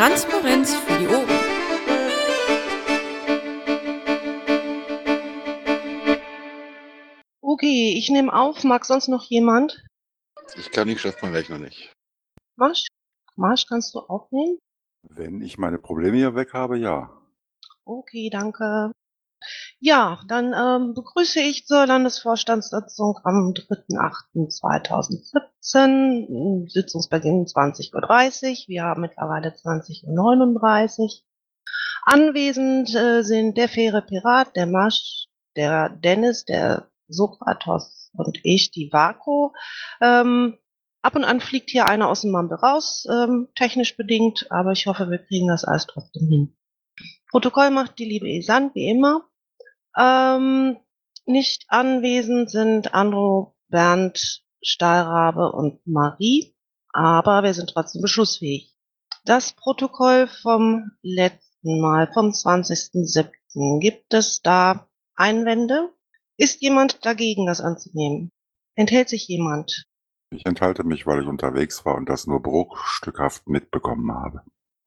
Transparenz für die Ohren. Okay, ich nehme auf. Mag sonst noch jemand? Ich kann nicht, schafft mein Rechner nicht. Marsch, Marsch, kannst du aufnehmen? Wenn ich meine Probleme hier weg habe, ja. Okay, danke. Ja, dann ähm, begrüße ich zur Landesvorstandssitzung am 3.8.2017, Sitzungsbeginn 20.30 Uhr. Wir haben mittlerweile 20.39 Uhr. Anwesend äh, sind der faire Pirat, der Marsch, der Dennis, der Sokratos und ich, die Vako. Ähm, ab und an fliegt hier einer aus dem Mumble raus, ähm, technisch bedingt, aber ich hoffe, wir kriegen das alles trotzdem hin. Protokoll macht die liebe Isan, wie immer. Ähm, nicht anwesend sind Andro, Bernd, Stahlrabe und Marie, aber wir sind trotzdem beschlussfähig. Das Protokoll vom letzten Mal, vom 20.07. Gibt es da Einwände? Ist jemand dagegen, das anzunehmen? Enthält sich jemand? Ich enthalte mich, weil ich unterwegs war und das nur bruchstückhaft mitbekommen habe.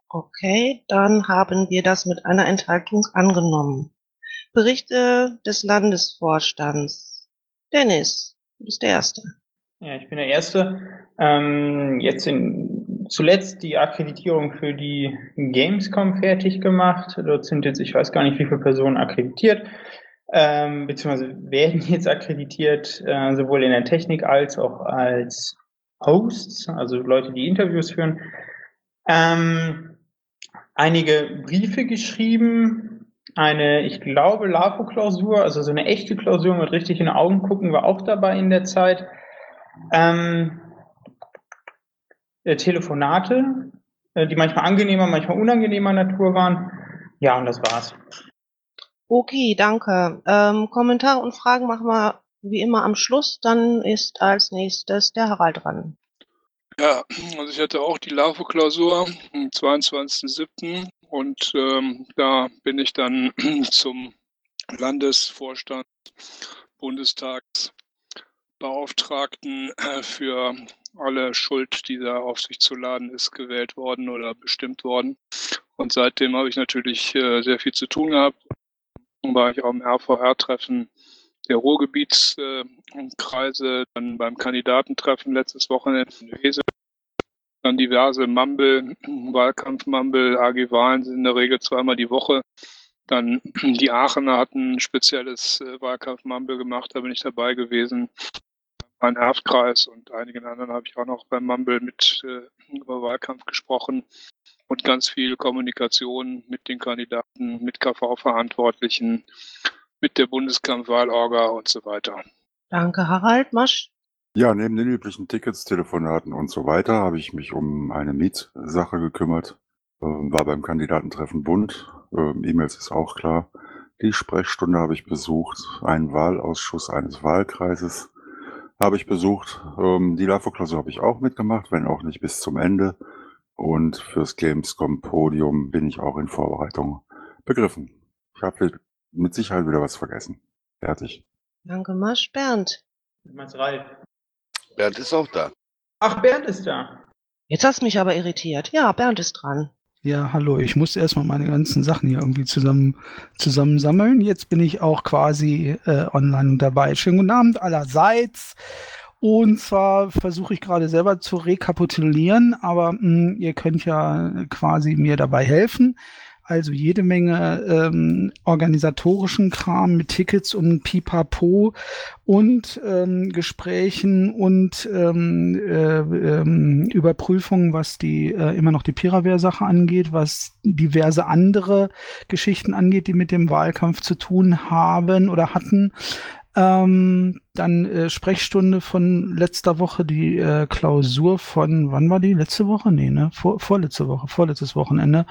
Okay, dann haben wir das mit einer Enthaltung angenommen. Berichte des Landesvorstands. Dennis, du bist der Erste. Ja, ich bin der Erste. Ähm, jetzt in, zuletzt die Akkreditierung für die Gamescom fertig gemacht. Dort sind jetzt, ich weiß gar nicht, wie viele Personen akkreditiert, ähm, beziehungsweise werden jetzt akkreditiert, äh, sowohl in der Technik als auch als Hosts, also Leute, die Interviews führen. Ähm, einige Briefe geschrieben, eine, ich glaube, LAFO-Klausur, also so eine echte Klausur mit richtig in die Augen gucken, war auch dabei in der Zeit. Ähm, äh, Telefonate, äh, die manchmal angenehmer, manchmal unangenehmer Natur waren. Ja, und das war's. Okay, danke. Ähm, Kommentare und Fragen machen wir wie immer am Schluss. Dann ist als nächstes der Harald dran. Ja, also ich hatte auch die LAFO-Klausur am 22.07. Und ähm, da bin ich dann zum Landesvorstand Bundestagsbeauftragten äh, für alle Schuld, die da auf sich zu laden ist, gewählt worden oder bestimmt worden. Und seitdem habe ich natürlich äh, sehr viel zu tun gehabt. War ich auch im RVR-Treffen der Ruhrgebietskreise, äh, dann beim Kandidatentreffen letztes Wochenende in Wesel dann diverse Mumble, Wahlkampf-Mumble, AG-Wahlen sind in der Regel zweimal die Woche. Dann die Aachener hatten ein spezielles äh, Wahlkampf-Mumble gemacht, da bin ich dabei gewesen. Mein Erftkreis und einigen anderen habe ich auch noch beim Mumble mit äh, über Wahlkampf gesprochen und ganz viel Kommunikation mit den Kandidaten, mit KV-Verantwortlichen, mit der Bundeskampfwahlorga und so weiter. Danke, Harald Masch. Ja, neben den üblichen Tickets, Telefonaten und so weiter habe ich mich um eine Mietsache gekümmert. Ähm, war beim Kandidatentreffen Bund. Ähm, E-Mails ist auch klar. Die Sprechstunde habe ich besucht. Einen Wahlausschuss eines Wahlkreises habe ich besucht. Ähm, die LAFO-Klausur habe ich auch mitgemacht, wenn auch nicht bis zum Ende. Und fürs Gamescom-Podium bin ich auch in Vorbereitung begriffen. Ich habe mit Sicherheit wieder was vergessen. Fertig. Danke, Masch. Bernd. Meinst Ralf? Bernd ist auch da. Ach, Bernd ist da. Jetzt hast du mich aber irritiert. Ja, Bernd ist dran. Ja, hallo. Ich musste erstmal meine ganzen Sachen hier irgendwie zusammen zusammensammeln. Jetzt bin ich auch quasi äh, online dabei. Schönen guten Abend allerseits. Und zwar versuche ich gerade selber zu rekapitulieren, aber mh, hm, ihr könnt ja quasi mir dabei helfen. Also jede Menge ähm, organisatorischen Kram mit Tickets und Pipapo und ähm, Gesprächen und ähm, äh, ähm, Überprüfungen, was die äh, immer noch die Pirawehr-Sache angeht, was diverse andere Geschichten angeht, die mit dem Wahlkampf zu tun haben oder hatten. Ähm, dann äh, Sprechstunde von letzter Woche, die äh, Klausur von, wann war die? Letzte Woche? Nee, ne? Vor, vorletzte Woche, vorletztes Wochenende.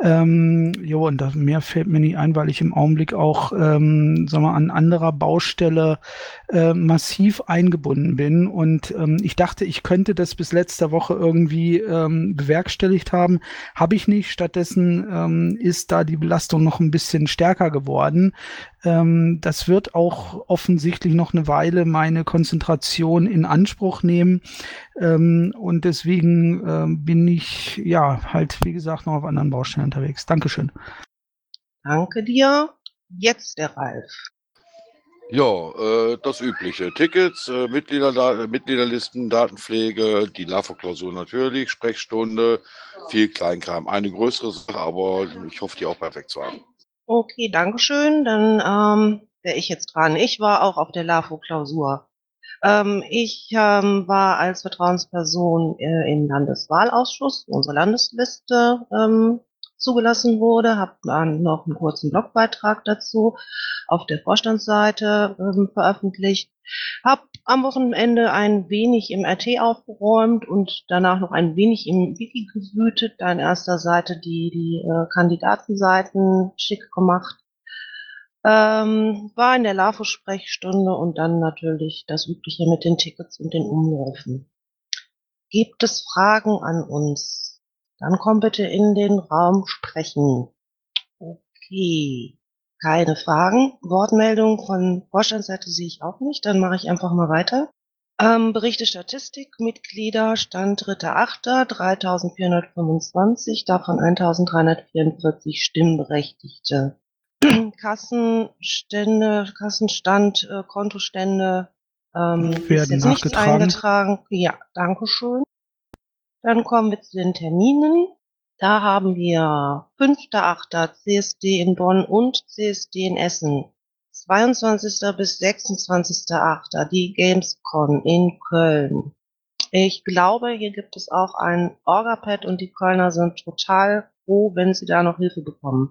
Ähm, jo, und da mehr fällt mir nicht ein, weil ich im Augenblick auch, ähm, sagen wir, an anderer Baustelle äh, massiv eingebunden bin. Und ähm, ich dachte, ich könnte das bis letzter Woche irgendwie ähm, bewerkstelligt haben. Habe ich nicht. Stattdessen ähm, ist da die Belastung noch ein bisschen stärker geworden. Ähm, das wird auch offensichtlich noch eine Weile meine Konzentration in Anspruch nehmen. Ähm, und deswegen ähm, bin ich ja halt, wie gesagt, noch auf anderen Baustellen unterwegs. Dankeschön. Danke dir. Jetzt der Ralf. Ja, äh, das Übliche. Tickets, äh, Mitglieder, Mitgliederlisten, Datenpflege, die LAFO-Klausur natürlich, Sprechstunde, viel Kleinkram. Eine größere Sache, aber ich hoffe, die auch perfekt zu haben. Okay, Dankeschön. Dann ähm, wäre ich jetzt dran. Ich war auch auf der LAFO-Klausur. Ähm, ich ähm, war als Vertrauensperson äh, im Landeswahlausschuss, unsere Landesliste ähm, zugelassen wurde, habe dann noch einen kurzen Blogbeitrag dazu auf der Vorstandsseite ähm, veröffentlicht, habe am Wochenende ein wenig im RT aufgeräumt und danach noch ein wenig im Wiki gewütet, da an erster Seite die, die äh, Kandidatenseiten schick gemacht. Ähm, war in der LAFO-Sprechstunde und dann natürlich das Übliche mit den Tickets und den Umläufen. Gibt es Fragen an uns? Dann komm bitte in den Raum sprechen. Okay. Keine Fragen. Wortmeldung von Vorstandsseite sehe ich auch nicht. Dann mache ich einfach mal weiter. Ähm, Berichte Statistik, Mitglieder, Stand 3.8. 3425, davon 1344 Stimmberechtigte. Kassenstände, Kassenstand, äh, Kontostände ähm, ist Werden jetzt nichts nachgetragen. eingetragen. Ja, danke schön. Dann kommen wir zu den Terminen. Da haben wir 5.8. CSD in Bonn und CSD in Essen. 22. bis 26.8. die Gamescom in Köln. Ich glaube, hier gibt es auch ein Orgapad und die Kölner sind total froh, wenn sie da noch Hilfe bekommen.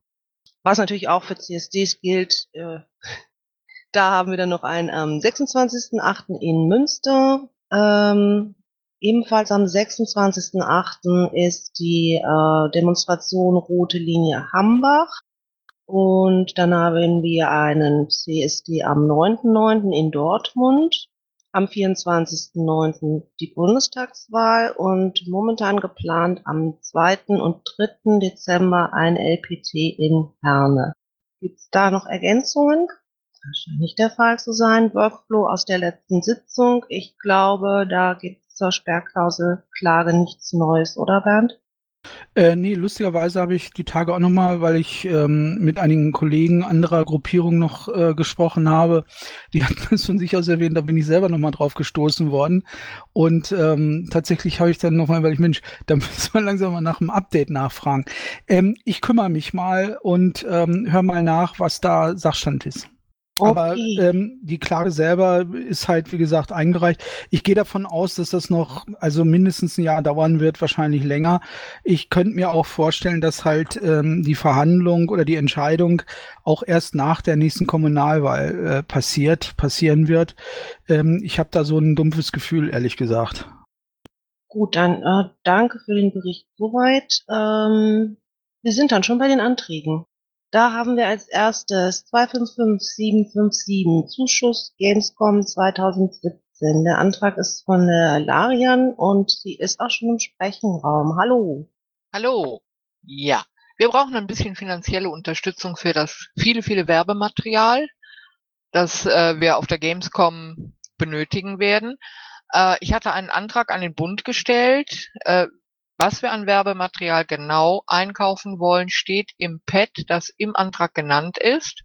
Was natürlich auch für CSDs gilt, äh, da haben wir dann noch einen am 26.8. in Münster. Ähm, Ebenfalls am 26.08. ist die äh, Demonstration Rote Linie Hambach. Und dann haben wir einen CSD am 9.9. in Dortmund, am 24.9. die Bundestagswahl und momentan geplant am 2. und 3. Dezember ein LPT in Herne. Gibt es da noch Ergänzungen? Das scheint nicht der Fall zu sein. Workflow aus der letzten Sitzung. Ich glaube, da gibt zur Sperrklausel Klage nichts Neues, oder Bernd? Äh, nee, lustigerweise habe ich die Tage auch nochmal, weil ich ähm, mit einigen Kollegen anderer Gruppierungen noch äh, gesprochen habe, die hatten es von sich aus erwähnt, da bin ich selber nochmal drauf gestoßen worden. Und ähm, tatsächlich habe ich dann nochmal, weil ich, Mensch, da müssen wir langsam mal nach einem Update nachfragen. Ähm, ich kümmere mich mal und ähm, höre mal nach, was da Sachstand ist. Aber Okay. ähm, die Klage selber ist halt, wie gesagt, eingereicht. Ich gehe davon aus, dass das noch, also mindestens ein Jahr dauern wird, wahrscheinlich länger. Ich könnte mir auch vorstellen, dass halt ähm, die Verhandlung oder die Entscheidung auch erst nach der nächsten Kommunalwahl äh, passiert, passieren wird. Ähm, ich habe da so ein dumpfes Gefühl, ehrlich gesagt. Gut, dann äh, danke für den Bericht soweit. Ähm, wir sind dann schon bei den Anträgen. Da haben wir als erstes 255757 Zuschuss Gamescom 2017. Der Antrag ist von Larian und sie ist auch schon im Sprechenraum. Hallo. Hallo. Ja, wir brauchen ein bisschen finanzielle Unterstützung für das viele, viele Werbematerial, das äh, wir auf der Gamescom benötigen werden. Äh, ich hatte einen Antrag an den Bund gestellt. Äh, was wir an Werbematerial genau einkaufen wollen, steht im Pad, das im Antrag genannt ist.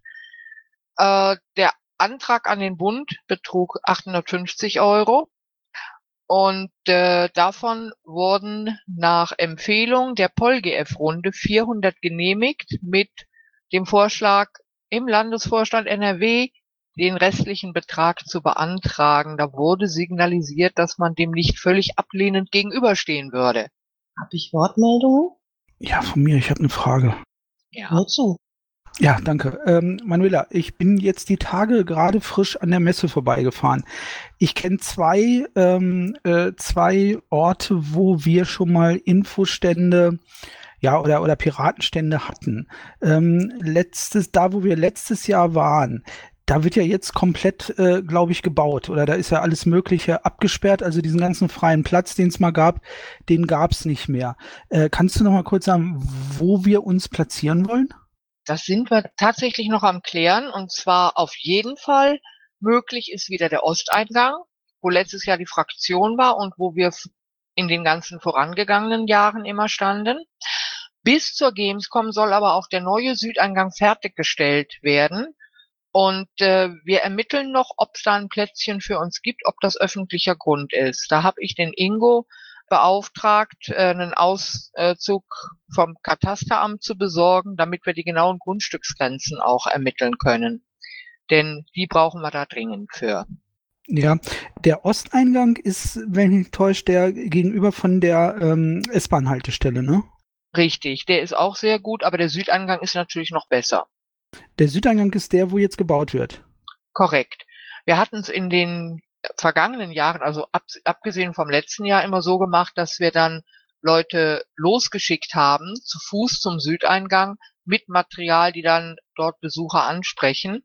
Äh, der Antrag an den Bund betrug 850 Euro. Und äh, davon wurden nach Empfehlung der PolGF-Runde 400 genehmigt mit dem Vorschlag im Landesvorstand NRW den restlichen Betrag zu beantragen. Da wurde signalisiert, dass man dem nicht völlig ablehnend gegenüberstehen würde. Habe ich Wortmeldungen? Ja, von mir, ich habe eine Frage. Ja. Nur zu. Ja, danke. Ähm, Manuela, ich bin jetzt die Tage gerade frisch an der Messe vorbeigefahren. Ich kenne zwei, ähm, äh, zwei Orte, wo wir schon mal Infostände ja, oder, oder Piratenstände hatten. Ähm, letztes, da wo wir letztes Jahr waren, da wird ja jetzt komplett, äh, glaube ich, gebaut. Oder da ist ja alles Mögliche abgesperrt. Also diesen ganzen freien Platz, den es mal gab, den gab es nicht mehr. Äh, kannst du noch mal kurz sagen, wo wir uns platzieren wollen? Das sind wir tatsächlich noch am Klären und zwar auf jeden Fall Möglich ist wieder der Osteingang, wo letztes Jahr die Fraktion war und wo wir in den ganzen vorangegangenen Jahren immer standen. Bis zur Gamescom soll aber auch der neue Südeingang fertiggestellt werden. Und äh, wir ermitteln noch, ob es da ein Plätzchen für uns gibt, ob das öffentlicher Grund ist. Da habe ich den Ingo beauftragt, äh, einen Auszug vom Katasteramt zu besorgen, damit wir die genauen Grundstücksgrenzen auch ermitteln können. Denn die brauchen wir da dringend für. Ja, der Osteingang ist, wenn ich mich täusche, der gegenüber von der ähm, S-Bahn-Haltestelle, ne? Richtig, der ist auch sehr gut, aber der Südeingang ist natürlich noch besser. Der Südeingang ist der, wo jetzt gebaut wird. Korrekt. Wir hatten es in den vergangenen Jahren, also ab, abgesehen vom letzten Jahr, immer so gemacht, dass wir dann Leute losgeschickt haben, zu Fuß zum Südeingang mit Material, die dann dort Besucher ansprechen.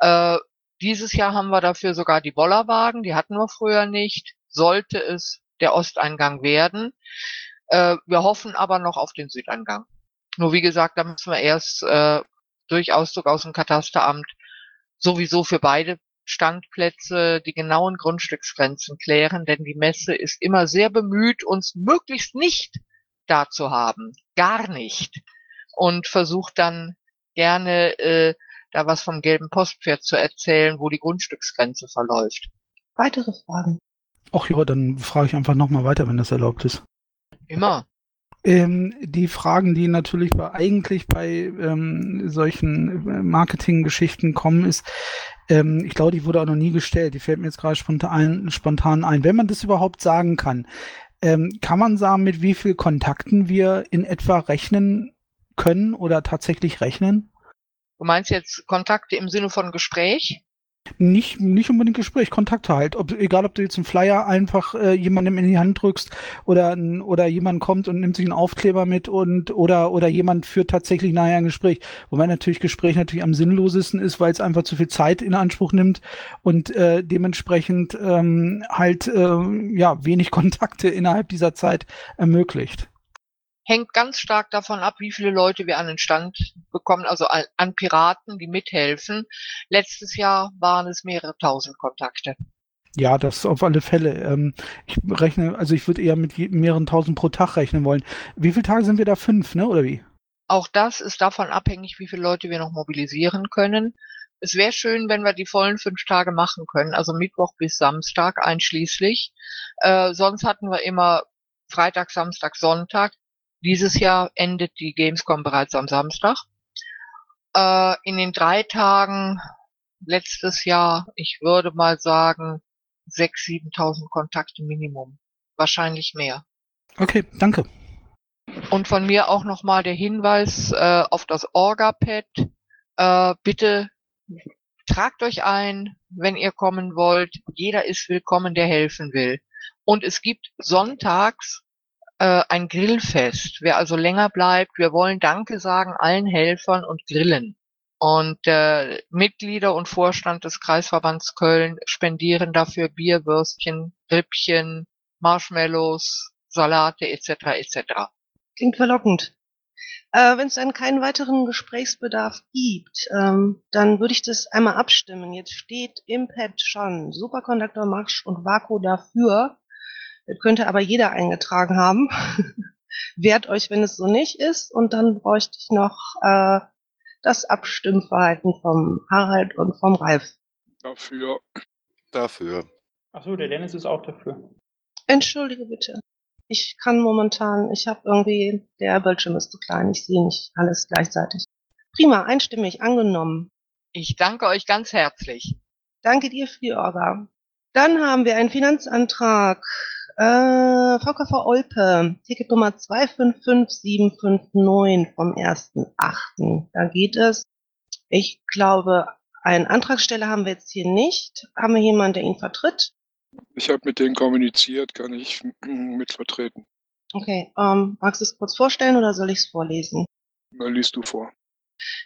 Äh, dieses Jahr haben wir dafür sogar die Bollerwagen, die hatten wir früher nicht. Sollte es der Osteingang werden. Äh, wir hoffen aber noch auf den Südeingang. Nur wie gesagt, da müssen wir erst äh, durch Auszug aus dem Katasteramt sowieso für beide Standplätze die genauen Grundstücksgrenzen klären, denn die Messe ist immer sehr bemüht, uns möglichst nicht da zu haben. Gar nicht. Und versucht dann gerne äh, da was vom gelben Postpferd zu erzählen, wo die Grundstücksgrenze verläuft. Weitere Fragen? Ach ja, dann frage ich einfach nochmal weiter, wenn das erlaubt ist. Immer. Ähm, die Fragen, die natürlich bei, eigentlich bei ähm, solchen äh, Marketinggeschichten kommen, ist, ähm, ich glaube, die wurde auch noch nie gestellt. Die fällt mir jetzt gerade spontan, spontan ein. Wenn man das überhaupt sagen kann, ähm, kann man sagen, mit wie viel Kontakten wir in etwa rechnen können oder tatsächlich rechnen? Du meinst jetzt Kontakte im Sinne von Gespräch? Nicht, nicht unbedingt Gespräch, Kontakte halt. Ob, egal, ob du jetzt einen Flyer einfach äh, jemandem in die Hand drückst oder, oder jemand kommt und nimmt sich einen Aufkleber mit und oder, oder jemand führt tatsächlich nachher ein Gespräch. Wobei natürlich Gespräch natürlich am sinnlosesten ist, weil es einfach zu viel Zeit in Anspruch nimmt und äh, dementsprechend ähm, halt äh, ja wenig Kontakte innerhalb dieser Zeit ermöglicht hängt ganz stark davon ab, wie viele Leute wir an den Stand bekommen, also an Piraten, die mithelfen. Letztes Jahr waren es mehrere tausend Kontakte. Ja, das auf alle Fälle. Ähm, ich rechne, also ich würde eher mit mehreren tausend pro Tag rechnen wollen. Wie viele Tage sind wir da? Fünf, ne? Oder wie? Auch das ist davon abhängig, wie viele Leute wir noch mobilisieren können. Es wäre schön, wenn wir die vollen fünf Tage machen können, also Mittwoch bis Samstag einschließlich. Äh, sonst hatten wir immer Freitag, Samstag, Sonntag. Dieses Jahr endet die Gamescom bereits am Samstag. Äh, in den drei Tagen letztes Jahr, ich würde mal sagen, 6.000, 7.000 Kontakte Minimum. Wahrscheinlich mehr. Okay, danke. Und von mir auch nochmal der Hinweis äh, auf das Orga-Pad. Äh, bitte tragt euch ein, wenn ihr kommen wollt. Jeder ist willkommen, der helfen will. Und es gibt sonntags äh, ein Grillfest. Wer also länger bleibt, wir wollen Danke sagen allen Helfern und grillen. Und äh, Mitglieder und Vorstand des Kreisverbands Köln spendieren dafür Bier, Würstchen, Rippchen, Marshmallows, Salate etc. etc. Klingt verlockend. Äh, Wenn es dann keinen weiteren Gesprächsbedarf gibt, ähm, dann würde ich das einmal abstimmen. Jetzt steht im Pad schon Superkonduktor Marsch und Vaku dafür. Könnte aber jeder eingetragen haben. Wehrt euch, wenn es so nicht ist. Und dann bräuchte ich noch äh, das Abstimmverhalten vom Harald und vom Ralf. Dafür. Dafür. Achso, der Dennis ist auch dafür. Entschuldige bitte. Ich kann momentan, ich habe irgendwie, der Bildschirm ist zu klein, ich sehe nicht alles gleichzeitig. Prima, einstimmig, angenommen. Ich danke euch ganz herzlich. Danke dir für die Orga. Dann haben wir einen Finanzantrag äh, VKV Olpe, Ticket Nummer 255759 vom 1.8. Da geht es. Ich glaube, einen Antragsteller haben wir jetzt hier nicht. Haben wir jemanden, der ihn vertritt? Ich habe mit denen kommuniziert, kann ich mitvertreten. Okay, ähm, magst du es kurz vorstellen oder soll ich es vorlesen? Na, liest du vor.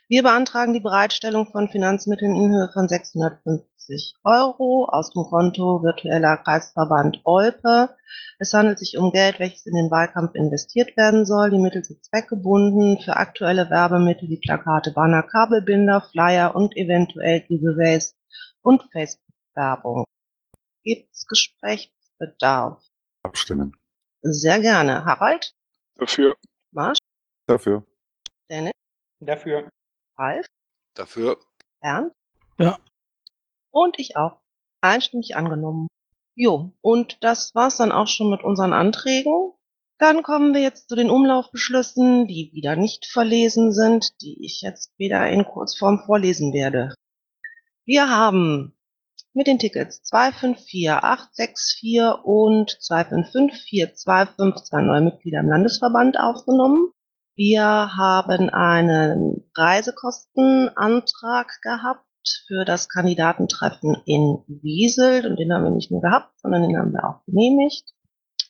Wir beantragen die Bereitstellung von Finanzmitteln in Höhe von 650 Euro aus dem Konto Virtueller Kreisverband Olpe. Es handelt sich um Geld, welches in den Wahlkampf investiert werden soll. Die Mittel sind zweckgebunden für aktuelle Werbemittel wie Plakate, Banner, Kabelbinder, Flyer und eventuell Giveaways und Facebook-Werbung. Gibt es Gesprächsbedarf? Abstimmen. Sehr gerne. Harald, Dafür. Marsch, Dafür. Dennis, Dafür. Ralf, Dafür. Bernd? Ja. Und ich auch. Einstimmig angenommen. Jo, und das war's dann auch schon mit unseren Anträgen. Dann kommen wir jetzt zu den Umlaufbeschlüssen, die wieder nicht verlesen sind, die ich jetzt wieder in Kurzform vorlesen werde. Wir haben mit den Tickets 254864 und 255425 zwei neue Mitglieder im Landesverband aufgenommen. Wir haben einen Reisekostenantrag gehabt für das Kandidatentreffen in Wiesel und den haben wir nicht nur gehabt, sondern den haben wir auch genehmigt.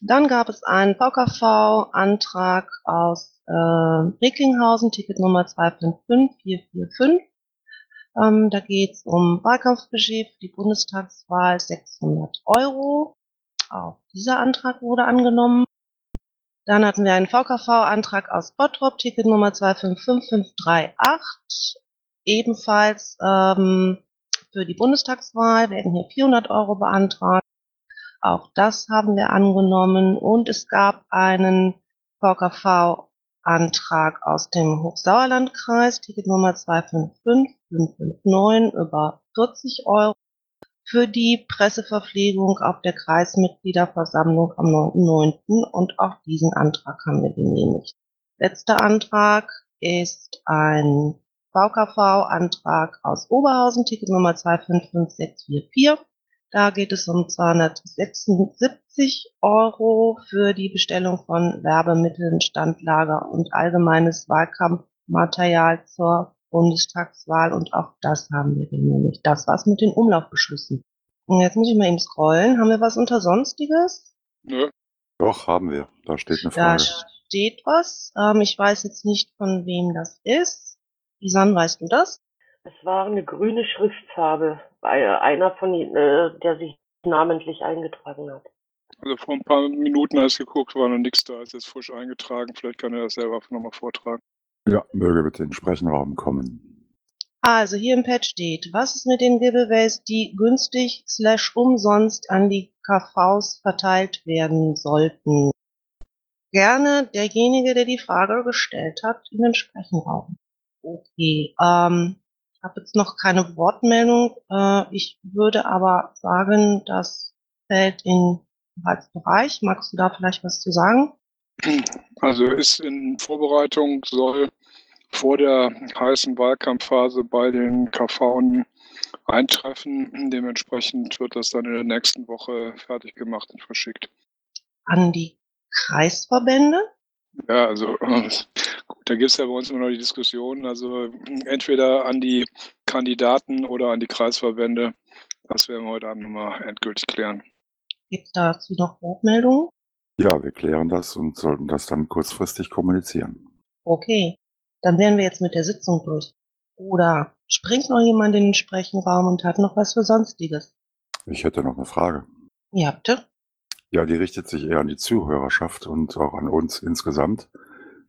Dann gab es einen VKV-Antrag aus äh, Recklinghausen, Ticket Nummer 255445. Ähm, da geht es um Wahlkampfbudget für die Bundestagswahl 600 Euro. Auch dieser Antrag wurde angenommen. Dann hatten wir einen VKV-Antrag aus Bottrop, Ticket Nummer 255538. Ebenfalls ähm, für die Bundestagswahl werden hier 400 Euro beantragt. Auch das haben wir angenommen. Und es gab einen VKV-Antrag aus dem Hochsauerlandkreis, Ticket Nummer 255559 über 40 Euro für die Presseverpflegung auf der Kreismitgliederversammlung am 9.9. Und auch diesen Antrag haben wir genehmigt. Letzter Antrag ist ein VKV-Antrag aus Oberhausen, Ticket Nummer 255644. Da geht es um 276 Euro für die Bestellung von Werbemitteln, Standlager und allgemeines Wahlkampfmaterial zur Bundestagswahl und auch das haben wir genehmigt. Das war's mit den Umlaufbeschlüssen. Und jetzt muss ich mal eben scrollen. Haben wir was unter Sonstiges? Nö. Doch, haben wir. Da steht eine Da Frage. steht was. Ähm, ich weiß jetzt nicht, von wem das ist. Isan, weißt du das? Es war eine grüne Schriftfarbe bei einer von den, äh, der sich namentlich eingetragen hat. Also vor ein paar Minuten, als ich geguckt, war noch nichts da, ist jetzt frisch eingetragen. Vielleicht kann er das selber nochmal vortragen. Ja, möge bitte in den Sprechenraum kommen. Also hier im Pad steht, was ist mit den Giveaways, die günstig slash umsonst an die KVs verteilt werden sollten? Gerne derjenige, der die Frage gestellt hat, in den Sprechenraum. Okay, ähm, ich habe jetzt noch keine Wortmeldung. Äh, ich würde aber sagen, das fällt in Bereich. Bereich. Magst du da vielleicht was zu sagen? Also ist in Vorbereitung, soll vor der heißen Wahlkampfphase bei den KV eintreffen. Dementsprechend wird das dann in der nächsten Woche fertig gemacht und verschickt. An die Kreisverbände? Ja, also gut, da gibt es ja bei uns immer noch die Diskussion, also entweder an die Kandidaten oder an die Kreisverbände. Das werden wir heute Abend nochmal endgültig klären. Gibt es dazu noch Wortmeldungen? Ja, wir klären das und sollten das dann kurzfristig kommunizieren. Okay, dann wären wir jetzt mit der Sitzung durch. Oder springt noch jemand in den Sprechenraum und hat noch was für Sonstiges? Ich hätte noch eine Frage. Ja, bitte. Ja, die richtet sich eher an die Zuhörerschaft und auch an uns insgesamt.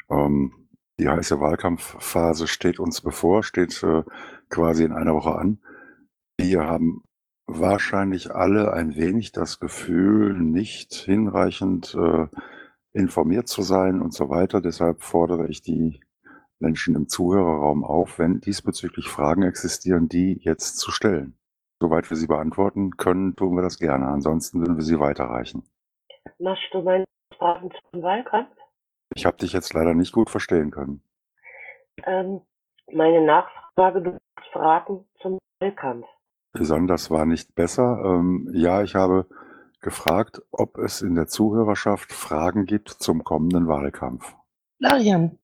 Ähm, die heiße Wahlkampfphase steht uns bevor, steht äh, quasi in einer Woche an. Wir haben wahrscheinlich alle ein wenig das Gefühl, nicht hinreichend äh, informiert zu sein und so weiter. Deshalb fordere ich die Menschen im Zuhörerraum auf, wenn diesbezüglich Fragen existieren, die jetzt zu stellen. Soweit wir sie beantworten können, tun wir das gerne. Ansonsten würden wir sie weiterreichen. Machst du meine Fragen zum Wahlkampf? Ich habe dich jetzt leider nicht gut verstehen können. Ähm, meine Nachfrage, du hast Fragen zum Wahlkampf. Besonders war nicht besser. Ähm, ja, ich habe gefragt, ob es in der Zuhörerschaft Fragen gibt zum kommenden Wahlkampf. Larian.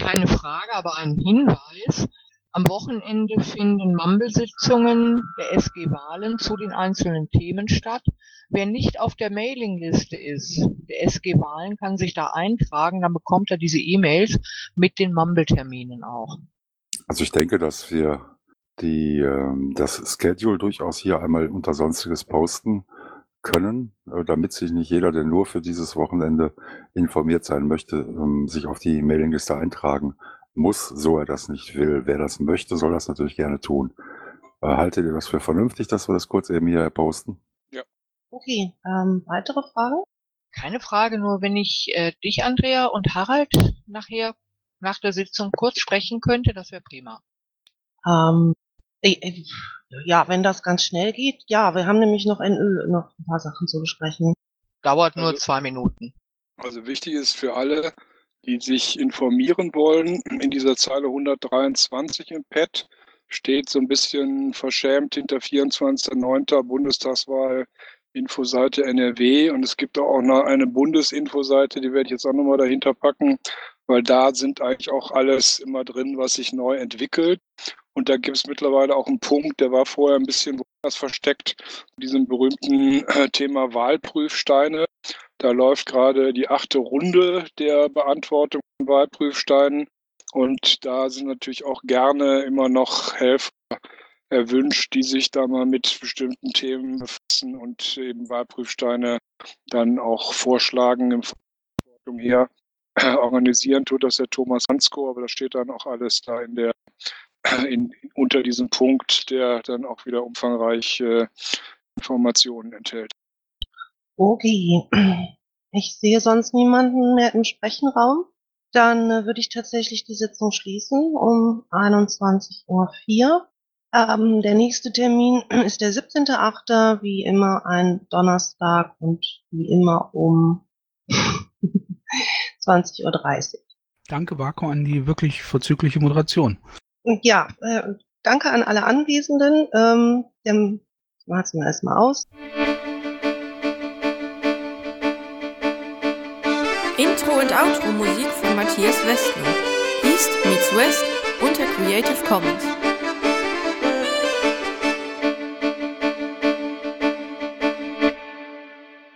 Keine Frage, aber ein Hinweis. Am Wochenende finden Mumble-Sitzungen der SG Wahlen zu den einzelnen Themen statt. Wer nicht auf der Mailingliste ist, der SG Wahlen kann sich da eintragen, dann bekommt er diese E-Mails mit den Mumble-Terminen auch. Also ich denke, dass wir die, ähm, das Schedule durchaus hier einmal unter Sonstiges posten können, äh, damit sich nicht jeder, der nur für dieses Wochenende informiert sein möchte, ähm, sich auf die Mailingliste eintragen muss, so er das nicht will. Wer das möchte, soll das natürlich gerne tun. Äh, haltet ihr das für vernünftig, dass wir das kurz eben hier posten? Okay, ähm, weitere Fragen? Keine Frage, nur wenn ich äh, dich, Andrea, und Harald nachher nach der Sitzung kurz sprechen könnte, das wäre prima. Ähm, äh, äh, ja, wenn das ganz schnell geht, ja, wir haben nämlich noch ein, äh, noch ein paar Sachen zu besprechen. Dauert nur Also- zwei Minuten. Also wichtig ist für alle, die sich informieren wollen, in dieser Zeile 123 im Pad steht so ein bisschen verschämt hinter 24.09. Bundestagswahl Infoseite NRW und es gibt auch noch eine Bundesinfoseite, die werde ich jetzt auch nochmal dahinter packen, weil da sind eigentlich auch alles immer drin, was sich neu entwickelt. Und da gibt es mittlerweile auch einen Punkt, der war vorher ein bisschen woanders versteckt, diesem berühmten äh, Thema Wahlprüfsteine. Da läuft gerade die achte Runde der Beantwortung von Wahlprüfsteinen. Und da sind natürlich auch gerne immer noch Helfer erwünscht, die sich da mal mit bestimmten Themen befassen und eben Wahlprüfsteine dann auch vorschlagen im Verantwortung her. Organisieren tut das der Thomas Hansko, aber das steht dann auch alles da in der in, unter diesem Punkt, der dann auch wieder umfangreiche Informationen enthält. Okay. Ich sehe sonst niemanden mehr im Sprechenraum. Dann äh, würde ich tatsächlich die Sitzung schließen um 21.04 Uhr. Ähm, der nächste Termin ist der 17.08. wie immer ein Donnerstag und wie immer um 20.30 Uhr. Danke, Marco, an die wirklich vorzügliche Moderation. Ja, äh, danke an alle Anwesenden. Ähm, der, mal's mir erstmal aus. Und Outro Musik von Matthias Westner. East meets West unter Creative Commons.